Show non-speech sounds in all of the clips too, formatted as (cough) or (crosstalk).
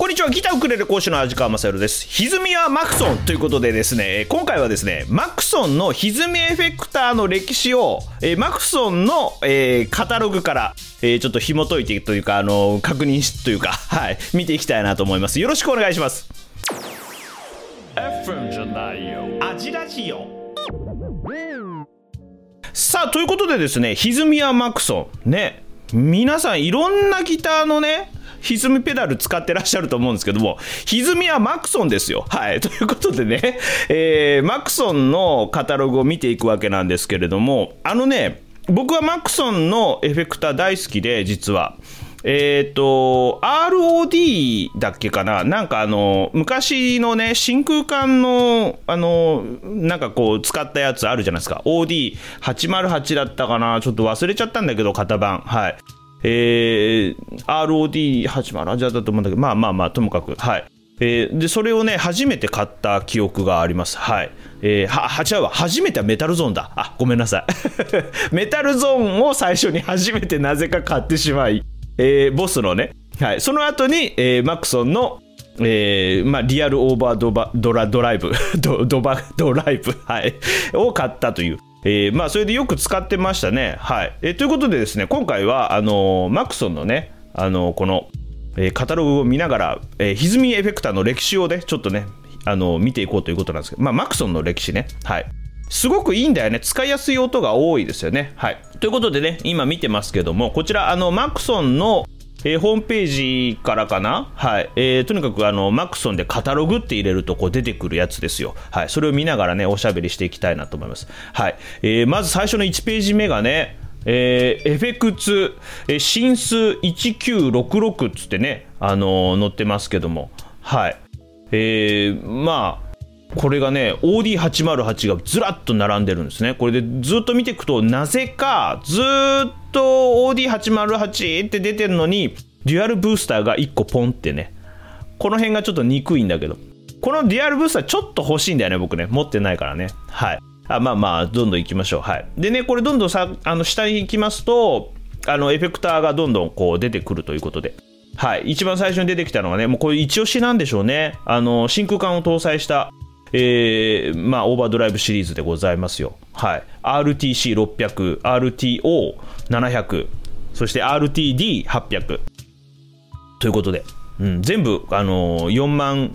こんにちは。ギターウクレレ講師の味川雅です。歪みはマクソンということでですね今回はですねマクソンの歪みエフェクターの歴史を、えー、マクソンの、えー、カタログから、えー、ちょっと紐解いていくというかあの確認しというか (laughs) はい見ていきたいなと思います。よろしくお願いします。FM じゃないよ。味ラジオ。さあということでですね歪みはマクソン。ね皆さんいろんなギターのね歪みペダル使ってらっしゃると思うんですけども、歪みはマクソンですよ。はい。(laughs) ということでね、えー、マクソンのカタログを見ていくわけなんですけれども、あのね、僕はマクソンのエフェクター大好きで、実は。えっ、ー、と、ROD だっけかな？なんかあの、昔のね、真空管の、あの、なんかこう、使ったやつあるじゃないですか。OD808 だったかな？ちょっと忘れちゃったんだけど、型番。はい。えー、ROD808 だったと思うんだけど、まあまあまあ、ともかく、はい。えー、で、それをね、初めて買った記憶があります。はい。えー、は、はちゃうわ。初めてはメタルゾーンだ。あ、ごめんなさい。(laughs) メタルゾーンを最初に初めてなぜか買ってしまい、えー、ボスのね、はい。その後に、えー、マクソンの、えーまあ、リアルオーバードバドラドライブ (laughs) ドドバドライブ、はい、を買ったという。えー、まあそれでよく使ってましたね。はい。えー、ということでですね、今回は、あのー、マクソンのね、あのー、この、えー、カタログを見ながら、えー、歪みエフェクターの歴史をね、ちょっとね、あのー、見ていこうということなんですけど、まあマクソンの歴史ね。はい。すごくいいんだよね。使いやすい音が多いですよね。はい。ということでね、今見てますけども、こちら、あの、マクソンの、えー、ホームページからかな？はい。えー、とにかくあの、マクソンでカタログって入れるとこう出てくるやつですよ。はい。それを見ながらね、おしゃべりしていきたいなと思います。はい。えー、まず最初の1ページ目がね、えー、エフェクツ、えー、新数1966つってね、あのー、載ってますけども、はい。えー、まあ、これがね OD808 がずらっと並んでるんですね。これでずっと見ていくとなぜかずっと OD808 って出てるのにデュアルブースターが1個ポンってね。この辺がちょっと憎いんだけど。このデュアルブースターちょっと欲しいんだよね僕ね。持ってないからね。はい。あまあまあどんどん行きましょう。はい。でねこれどんどんさあの下に行きますとあのエフェクターがどんどんこう出てくるということで。はい、一番最初に出てきたのはね、もうこれ一押しなんでしょうね。あの、真空管を搭載したえー、まあ、オーバードライブシリーズでございますよ。はい。RTC600、RTO700、そして RTD800。ということで、うん、全部、あのー、4万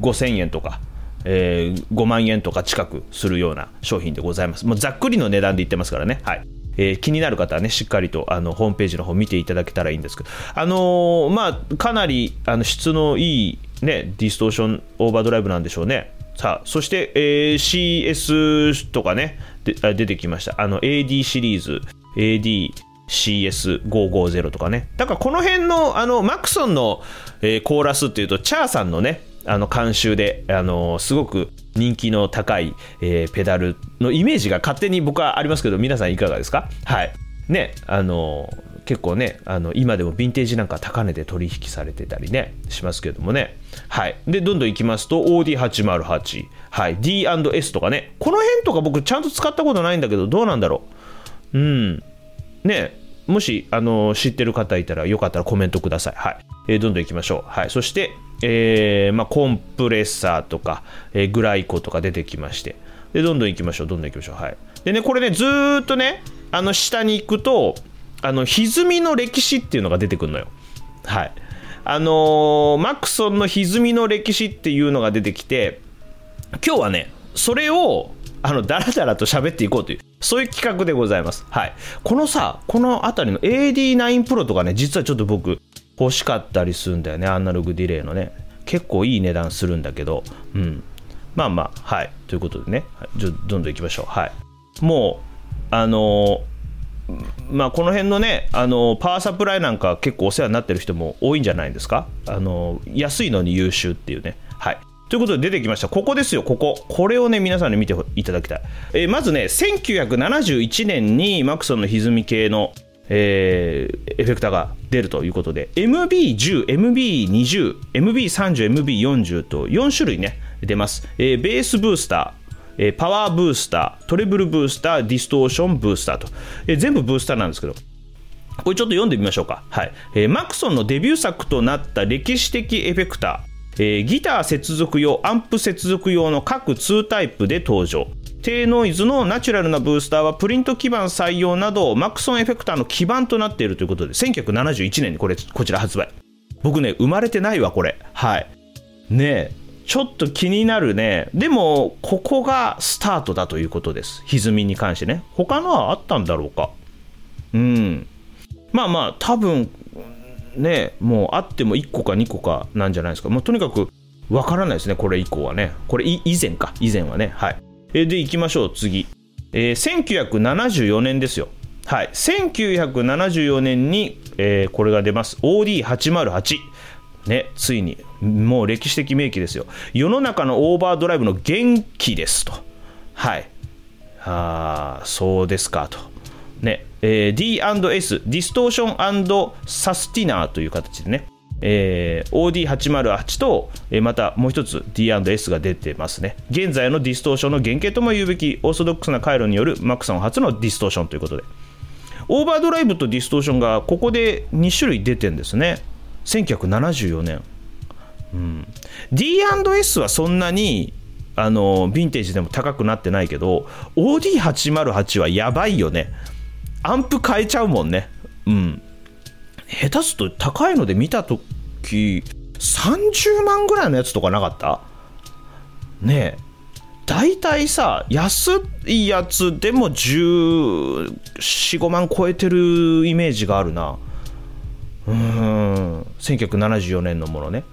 5千円とか、えー、5万円とか近くするような商品でございます。もうざっくりの値段で言ってますからね。はい。えー、気になる方はね、しっかりとあのホームページの方見ていただけたらいいんですけど、あのー、まあ、かなりあの質のいい、ね、ディストーションオーバードライブなんでしょうね。さあ、そして、えー、CS とかね、で出てきました。あの、AD シリーズ、AD、CS550 とかね。だからこの辺の、あの、マクソンの、えー、コーラスっていうと、チャーさんのね、あの、監修で、あの、すごく人気の高い、えー、ペダルのイメージが勝手に僕はありますけど、皆さんいかがですか？はい。ね、あの、結構ねあの今でもヴィンテージなんか高値で取引されてたりねしますけどもねはいでどんどんいきますと OD808 はい D&S とかねこの辺とか僕ちゃんと使ったことないんだけどどうなんだろううんねもしあの知ってる方いたらよかったらコメントください。はい。えー、どんどんいきましょう。はい。そして、えー、まあ、コンプレッサーとか、えー、グライコとか出てきまして、で、どんどんいきましょう。どんどんいきましょう。はい。でね、これね、ずっとね、あの、下に行くと、あの歪みの歴史っていうのが出てくるのよ。はい。あのー、マクソンの歪みの歴史っていうのが出てきて、今日はね、それを、あの、だらだらと喋っていこうという、そういう企画でございます。はい。このさ、この辺りの AD9 Pro とかね、実はちょっと僕、欲しかったりするんだよね、アナログディレイのね。結構いい値段するんだけど、うん。まあまあ、はい。ということでね、じゃどんどん行きましょう。はい。もう、あのーまあ、この辺のねあのパワーサプライなんか結構お世話になってる人も多いんじゃないですか？あの安いのに優秀っていうね。はい。ということで出てきました。ここですよここ。これをね皆さんに見ていただきたい、えー、まずね1971年にマクソンの歪み系のえー、エフェクターが出るということで MB10、MB20、MB30、MB40 と4種類ね出ます、えー、ベースブースターえパワーブースター、トレブルブースター、ディストーションブースターと、え全部ブースターなんですけど、これちょっと読んでみましょうか。はい。えーマクソンのデビュー作となった歴史的エフェクター、えーギター接続用、アンプ接続用の各2タイプで登場。低ノイズのナチュラルなブースターはプリント基板採用などマクソンエフェクターの基盤となっているということで1971年にこれこちら発売。僕ね生まれてないわこれ。はい。ねえ。ちょっと気になるね。でもここがスタートだということです。歪みに関してね。他のはあったんだろうか。うん。まあまあ多分ねもうあっても1個か2個かなんじゃないですか。もうとにかくわからないですね。これ以降はね。これ以前か。以前はね。はい。えで行きましょう。次、えー1974年ですよ。はい。1974年に、えーこれが出ます。OD808 ねついに。もう歴史的名機ですよ。世の中のオーバードライブの元気ですと。はい。あーそうですかと。ね、えー D&S ディストーションサスティナーという形でね、えー OD808 と、えーまたもう一つ D&S が出てますね。現在のディストーションの原型とも言うべきオーソドックスな回路によるマックソン初のディストーションということで。オーバードライブとディストーションがここで2種類出てんですね。1974年、うん、D&S はそんなにあのヴィンテージでも高くなってないけど OD808 はやばいよね。アンプ変えちゃうもんね。うん。下手すと高いので見た時30万ぐらいのやつとかなかった？ねえ。大体さ安いやつでも1415万超えてるイメージがあるな。うん。1974年のものね。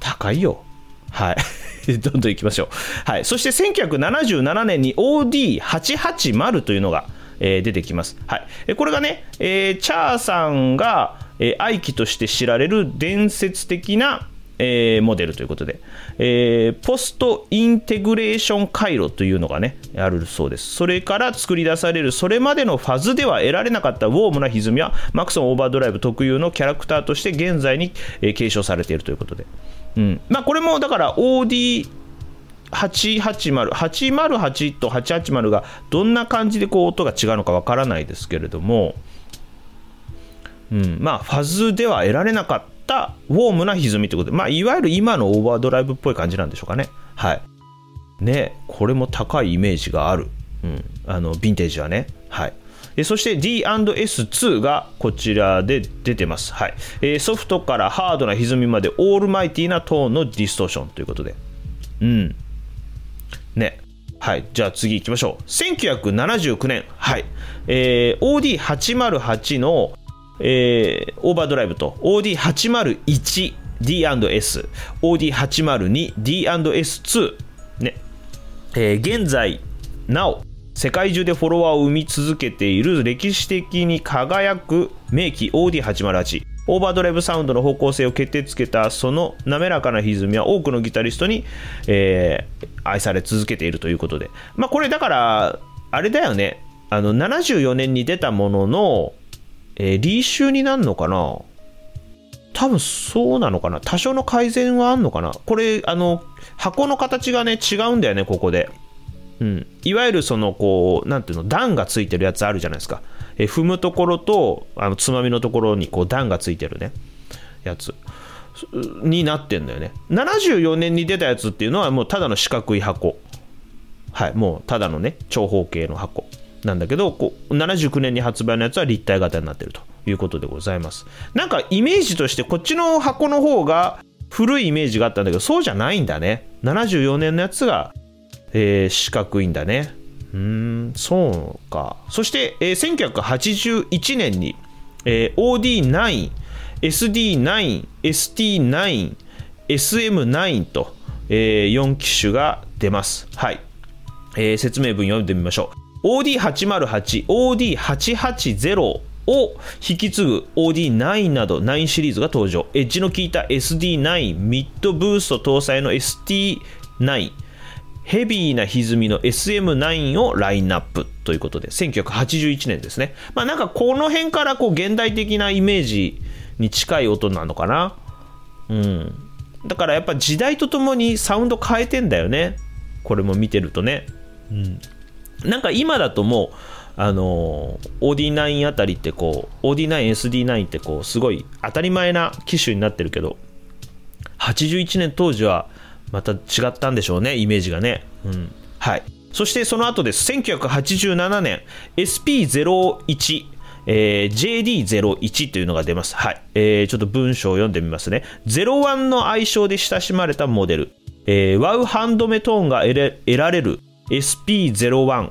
高いよ。はい。(laughs) どんどんいきましょう、はい、そして1977年に OD880 というのが、えー出てきます、はい、これがね、えーチャーさんが、えー愛機として知られる伝説的な、えーモデルということで、えーポストインテグレーション回路というのがねあるそうです。それから作り出されるそれまでのファズでは得られなかったウォームな歪みはマクソンオーバードライブ特有のキャラクターとして現在に、えー継承されているということで、うん。まあ、これもだから OD 880 808と880がどんな感じでこう音が違うのかわからないですけれども、うん、まあファズでは得られなかったウォームな歪みということで、まあ、いわゆる今のオーバードライブっぽい感じなんでしょうかね。はい。ねこれも高いイメージがある、うん、あのヴィンテージはね。はい。えそして D&S2 がこちらで出てます、はいえソフトからハードな歪みまでオールマイティなトーンのディストーションということでうんね。はい。じゃあ次行きましょう。1979年。はい。えー OD808 の、えーオーバードライブと OD801 D&S、OD802 D&S2。ね。えー現在、なお、世界中でフォロワーを生み続けている歴史的に輝く名機 OD808。オーバードライブサウンドの方向性を決定つけたその滑らかな歪みは多くのギタリストに、えー愛され続けているということで、まあ、これだからあれだよね。あの74年に出たものの、えーリーシュになるのかな。多分そうなのかな。多少の改善はあんのかな。これあの箱の形がね違うんだよねここで。うん、いわゆるそのこうなんていうの段がついてるやつあるじゃないですか、え踏むところとあのつまみのところにこう段がついてるね。やつ。になってんだよね。74年に出たやつっていうのはもうただの四角い箱。はいもうただのね長方形の箱。なんだけどこう79年に発売のやつは立体型になってると。いうことでございます。なんかイメージとしてこっちの箱の方が古いイメージがあったんだけどそうじゃないんだね。74年のやつがえー四角いんだね。うん、そうか。そして、えー1981年に、えー OD9、SD9、ST9、SM9 と、え4機種が出ます。はい。えー説明文読んでみましょう。OD808、OD880 を引き継ぐ OD9 など9シリーズが登場。エッジの効いた SD9、ミッドブースト搭載の ST9、ヘビーな歪みの SM9 をラインナップということで、1981年ですね。まあなんかこの辺からこう現代的なイメージに近い音なのかな。うん。だからやっぱ時代とともにサウンド変えてんだよね。これも見てるとね。うん。なんか今だともう、あのー OD9 あたりってこう OD9SD9 ってこうすごい当たり前な機種になってるけど81年当時はまた違ったんでしょうねイメージがね、うん、はいそしてその後です1987年 SP01 えー、JD01 というのが出ます。はい。えー、ちょっと文章を読んでみますね。01の愛称で親しまれたモデル。えー、ワウハンドメトーンが得られる SP01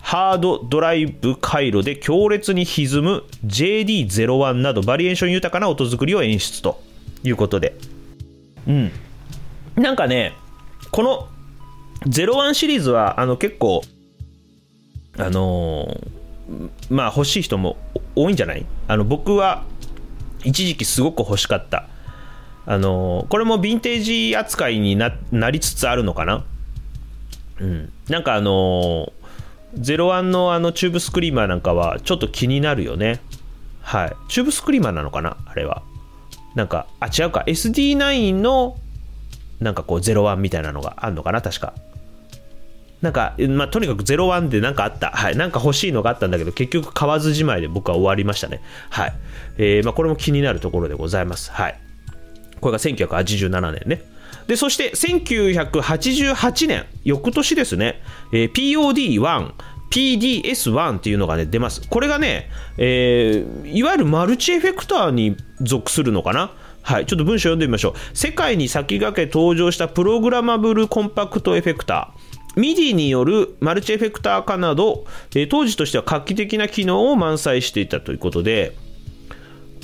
ハードドライブ回路で強烈に歪む JD01 などバリエーション豊かな音作りを演出ということで。うん。なんかね、この01シリーズはあの結構、あのー、まあ欲しい人も多いんじゃない？あの僕は一時期すごく欲しかった。あのー、これもヴィンテージ扱いになりつつあるのかな？うん。なんかあのー、01のあのチューブスクリーマーなんかはちょっと気になるよね。はい。チューブスクリーマーなのかな？あれは。なんか、あ、違うか。SD9 のなんかこう01みたいなのがあるのかな確か。なんか、まあ、とにかく01で何かあった。はい。なんか欲しいのがあったんだけど、結局買わずじまいで僕は終わりましたね。はい。えー、まあ、これも気になるところでございます。はい。これが1987年ね。で、そして1988年、翌年ですね、えー、POD1、PDS1 っていうのがね、出ます。これがね、えー、いわゆるマルチエフェクターに属するのかなはい、ちょっと文章読んでみましょう。世界に先駆け登場したプログラマブルコンパクトエフェクター。MIDI によるマルチエフェクター化など、えー、当時としては画期的な機能を満載していたということで、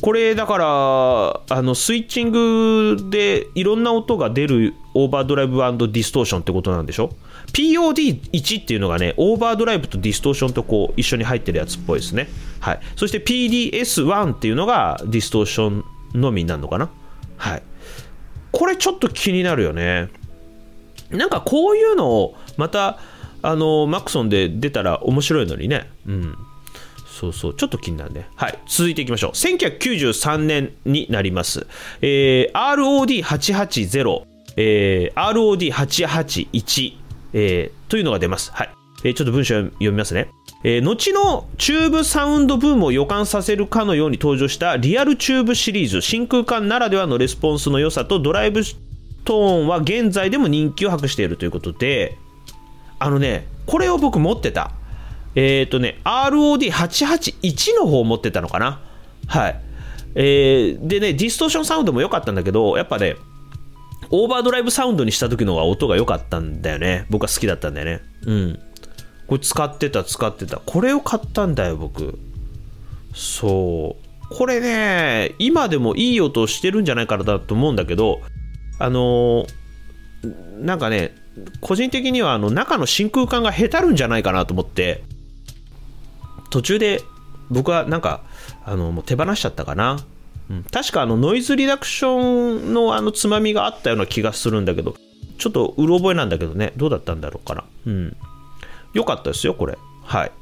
これだからあのスイッチングでいろんな音が出るオーバードライブディストーションってことなんでしょ？POD1 っていうのがねオーバードライブとディストーションとこう一緒に入ってるやつっぽいですね、はい、そして PDS1 っていうのがディストーションのみになるのかな？はいこれちょっと気になるよねなんかこういうのをまたあのマクソンで出たら面白いのにね。うん。そうそう、ちょっと気になるね。はい、続いていきましょう。1993年になります。えー、ROD880、えー、ROD881、えー、というのが出ます。はい。えー、ちょっと文章読みますね。えー、後のチューブサウンドブームを予感させるかのように登場したリアルチューブシリーズ真空管ならではのレスポンスの良さとドライブトーンは現在でも人気を博しているということで、あのね、これを僕持ってた。えっ、ー、とね、ROD881 の方を持ってたのかな。はい。えー、でね、ディストーションサウンドも良かったんだけど、やっぱね、オーバードライブサウンドにした時の方が音が良かったんだよね。僕は好きだったんだよね。うん。これ使ってた、使ってた。これを買ったんだよ、僕。そう。これね、今でもいい音してるんじゃないかなと思うんだけど、あのー、なんかね、個人的にはあの中の真空管がへたるんじゃないかなと思って、途中で僕はなんか、あの、もう手放しちゃったかな。うん、確かあのノイズリダクションのあのつまみがあったような気がするんだけど、ちょっとうろ覚えなんだけどね、どうだったんだろうかな。うん。よかったですよ、これ。はい。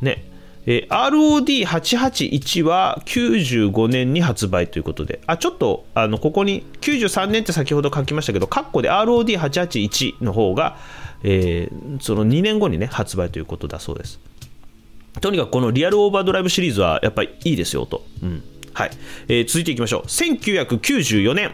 ね。えー、ROD881 は95年に発売ということで、あ、ちょっと、あの、ここに93年って先ほど書きましたけど、カッコで ROD881 の方が、えー、その2年後にね、発売ということだそうです。とにかくこのリアルオーバードライブシリーズはやっぱりいいですよと。うん。はい。えー、続いていきましょう。1994年、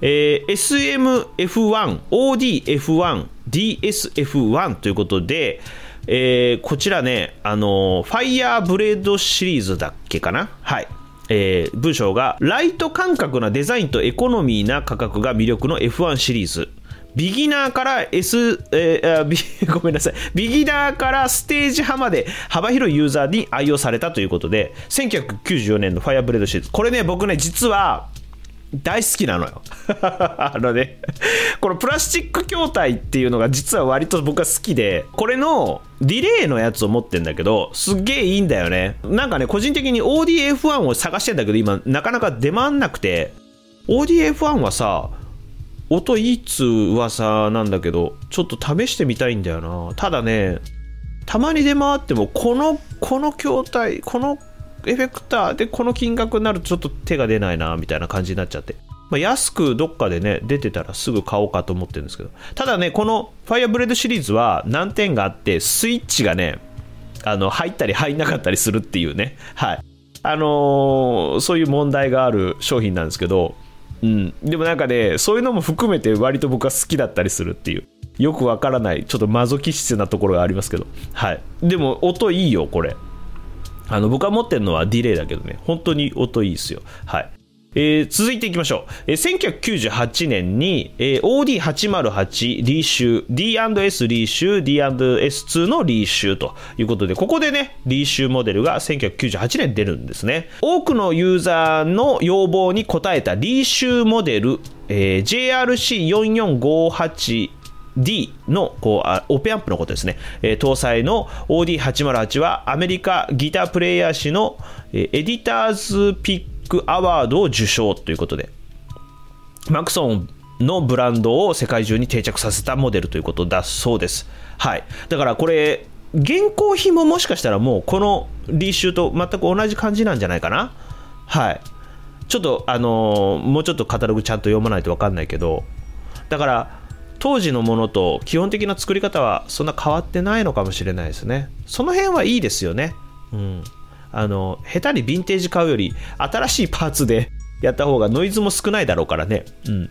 えー、SMF1、ODF1、DSF1 ということで、えー、こちらね、あのファイヤーブレードシリーズだっけかな？はい。えー、文章が、ライト感覚なデザインとエコノミーな価格が魅力の F1 シリーズ。ビギナーから S、えー、(laughs) ごめんなさい。ビギナーからステージ派まで幅広いユーザーに愛用されたということで、1994年のファイアブレードシリーズ。これね、僕ね、実は、大好きなのよ (laughs) あのねこのプラスチック筐体っていうのが実は割と僕は好きで、これのディレイのやつを持ってんだけど、すっげえいいんだよね。なんかね、個人的に ODF1 を探してんだけど、今なかなか出回んなくて、ODF1 はさ、音いいっつう噂なんだけど、ちょっと試してみたいんだよな。ただね、たまに出回っても、この、この筐体、このエフェクターでこの金額になるとちょっと手が出ないな、みたいな感じになっちゃって。まあ、安くどっかでね、出てたらすぐ買おうかと思ってるんですけど。ただね、このファイアブレードシリーズは難点があって、スイッチがね、あの入ったり入んなかったりするっていうね、はい。あのーそういう問題がある商品なんですけど、うん、でもなんかねそういうのも含めて割と僕は好きだったりするっていう。よくわからないちょっとマゾキストなところがありますけど、はい、でも音いいよこれ。あの僕が持ってるのはディレイだけどね本当に音いいですよはいえー続いていきましょう。えー1998年に、えー OD808 リーシュー、D&S リーシュー、D&S2 のリーシューということで、ここでね、リーシューモデルが1998年出るんですね。多くのユーザーの要望に応えたリーシューモデル、えー JRC4458 D のこうあオペアンプのことですね、えー搭載の OD808 はアメリカギタープレイヤー誌の、えーエディターズピックアワードを受賞ということでマクソンのブランドを世界中に定着させたモデルということだそうです。はい。だからこれ、現行品ももしかしたらもうこのリーシューと全く同じ感じなんじゃないかな。はい。ちょっと、あのーもうちょっとカタログちゃんと読まないと分かんないけど、だから、当時のものと基本的な作り方はそんな変わってないのかもしれないですね。その辺はいいですよね。うん。あの、下手にヴィンテージ買うより、新しいパーツで (laughs) やった方がノイズも少ないだろうからね。うん。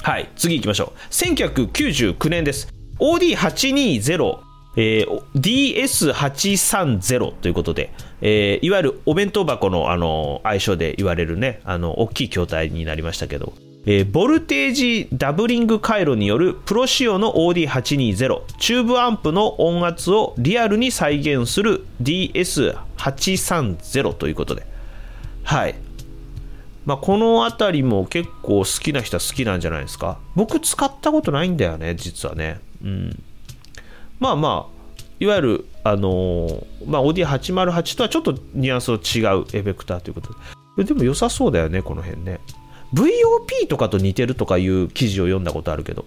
はい、次行きましょう。1999年です。od820 え ds830 ということで、えーいわゆるお弁当箱の、あの愛称で言われるね、あの大きい筐体になりましたけど、えーボルテージダブリング回路によるプロ仕様の OD820 チューブアンプの音圧をリアルに再現する DS830 ということで、はい、まあ、この辺りも結構好きな人は好きなんじゃないですか。僕使ったことないんだよね実はね。うん。まあまあいわゆるあのーまあ OD808 とはちょっとニュアンスの違うエフェクターということで。でも良さそうだよねこの辺ね。VOP とかと似てるとかいう記事を読んだことあるけど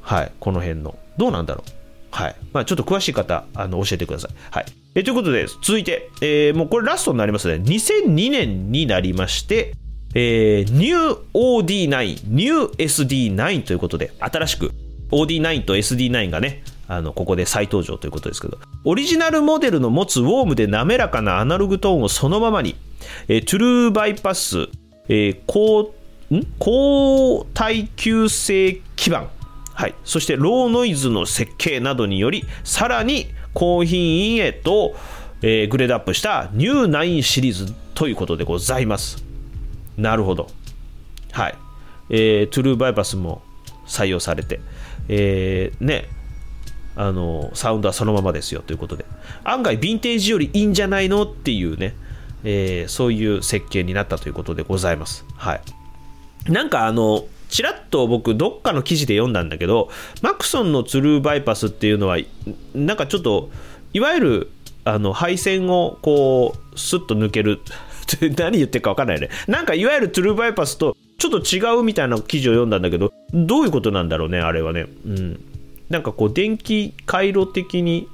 はいこの辺のどうなんだろうはい。まあ、ちょっと詳しい方、あの、教えてください。はい。えということで、続いて、えーもうこれラストになりますね。2002年になりまして、えー、New OD9、New SD9 ということで、新しく OD9 と SD9 がね、あの、ここで再登場ということですけど、オリジナルモデルの持つウォームで滑らかなアナログトーンをそのままに、えートゥルーバイパス、えー高、高耐久性基板、はい、そしてローノイズの設計などによりさらに高品位へと、えーグレードアップしたニュー9シリーズということでございます。なるほど。はい、えートゥルーバイパスも採用されて、えーねあのサウンドはそのままですよということで。案外ヴィンテージよりいいんじゃないの？っていうね、えーそういう設計になったということでございます。はい。なんかあの、ちらっと僕、どっかの記事で読んだんだけど、マクソンのツルーバイパスっていうのは、なんかちょっと、いわゆる、あの、配線をこう、スッと抜ける。(laughs) 何言ってるか分かんないね。なんかいわゆるトゥルーバイパスとちょっと違うみたいな記事を読んだんだけど、どういうことなんだろうね、あれはね。うん。なんかこう、電気回路的に、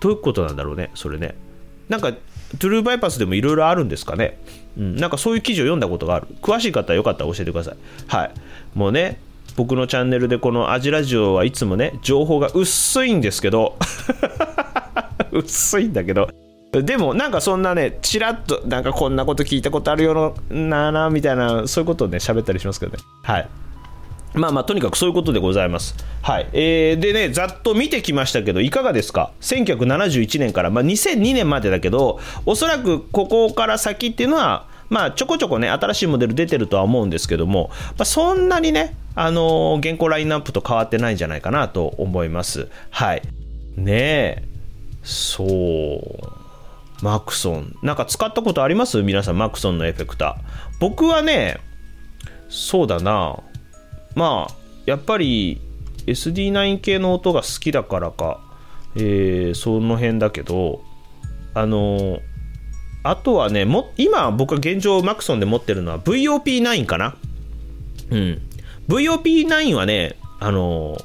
どういうことなんだろうね、それね。なんか、トゥルーバイパスでもいろいろあるんですかね。うん、なんかそういう記事を読んだことがある。詳しい方はよかったら教えてください。はい。もうね、僕のチャンネルでこのアジラジオはいつもね、情報が薄いんですけど、(laughs) 薄いんだけど、でもなんかそんなね、ちらっとなんかこんなこと聞いたことあるようななみたいな、そういうことをね、喋ったりしますけどね。はい。まあまあ、とにかくそういうことでございます。はい。えー、でね、ざっと見てきましたけど、いかがですか ?1971 年から、まあ2002年までだけど、おそらくここから先っていうのは、まあちょこちょこね、新しいモデル出てるとは思うんですけども、まあ、そんなにね、あのー現行ラインナップと変わってないんじゃないかなと思います。はい。ねえ、そう。マクソン。なんか使ったことあります？皆さん、マクソンのエフェクター。僕はね、そうだな。まあ、やっぱり SD9 系の音が好きだからか、えーその辺だけど、あのあとはね、も今僕が現状マクソンで持ってるのは VOP9 かな。うん。VOP9 はね、あの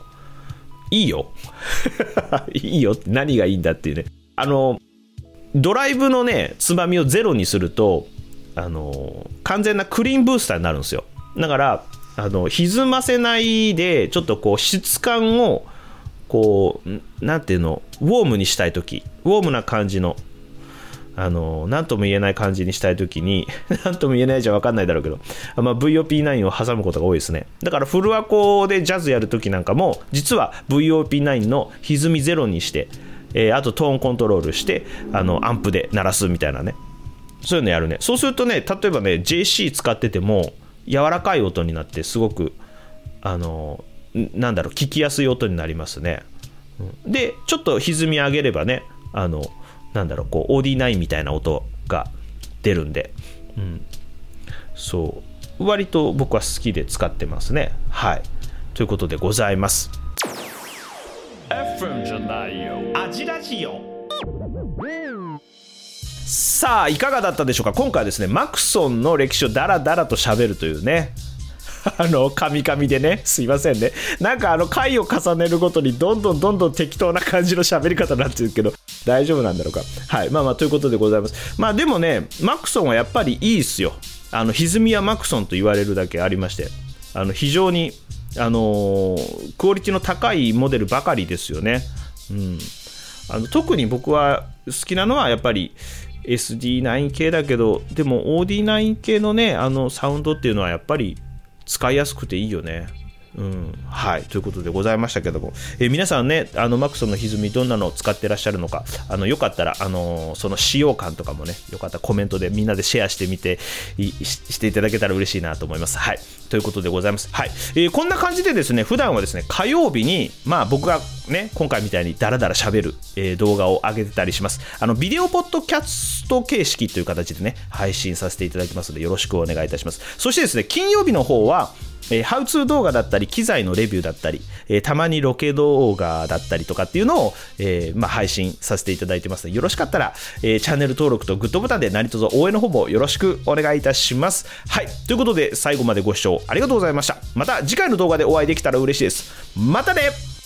いいよ。(laughs) いいよって何がいいんだっていうね。あのドライブのね、つまみをゼロにすると、あの完全なクリーンブースターになるんですよ。だから、あの、歪ませないで、ちょっとこう、質感を、こうなんていうのウォームにしたい時ウォームな感じのあの何とも言えない感じにしたい時に (laughs) 何とも言えないじゃ分かんないだろうけど、まあ、VOP9 を挟むことが多いですね。だからフルアコでジャズやる時なんかも実は VOP9 の歪みゼロにしてえー、あとトーンコントロールしてあのアンプで鳴らすみたいなね。そういうのやるね。そうするとね例えばね JC 使ってても柔らかい音になってすごくあのなんだろう聞きやすい音になりますね、うん、でちょっと歪み上げればねあのなんだろうこう OD9 みたいな音が出るんで、うん、そう。割と僕は好きで使ってますね。はい。ということでございます。FM じゃないよ。味ラジオさあいかがだったでしょうか？今回はですねマクソンの歴史をダラダラと喋るというね (laughs) あの、カミカミでね、すいませんね。なんかあの、回を重ねるごとに、どんどんどんどん適当な感じの喋り方になってるけど、大丈夫なんだろうか？はい。まあまあ、ということでございます。まあでもね、マクソンはやっぱりいいっすよ。あの、歪みはマクソンと言われるだけありまして、あの、非常にあのクオリティの高いモデルばかりですよね。うん、あの特に僕は好きなのはやっぱり SD9 系だけどでも OD9 系のねあのサウンドっていうのはやっぱり使いやすくていいよね。うん、はいということでございましたけども、えー、皆さんねあのマクソンの歪みどんなのを使ってらっしゃるのかあのよかったら、あのー、その使用感とかもねよかったらコメントでみんなでシェアしてみてしていただけたら嬉しいなと思いますはいということでございます。はい。えー、こんな感じでですね、普段はですね、火曜日に、まあ僕がね、今回みたいにダラダラ喋る、えー、動画を上げてたりします。あの、ビデオポッドキャスト形式という形でね、配信させていただきますので、よろしくお願いいたします。そしてですね、金曜日の方は、えー、ハウツー動画だったり、機材のレビューだったり、えー、たまにロケ動画だったりとかっていうのを、えー、まあ、配信させていただいてますので、よろしかったら、えー、チャンネル登録とグッドボタンで何卒応援の方もよろしくお願いいたします。はい。ということで、最後までご視聴ありがとうございました。また次回の動画でお会いできたら嬉しいです。またね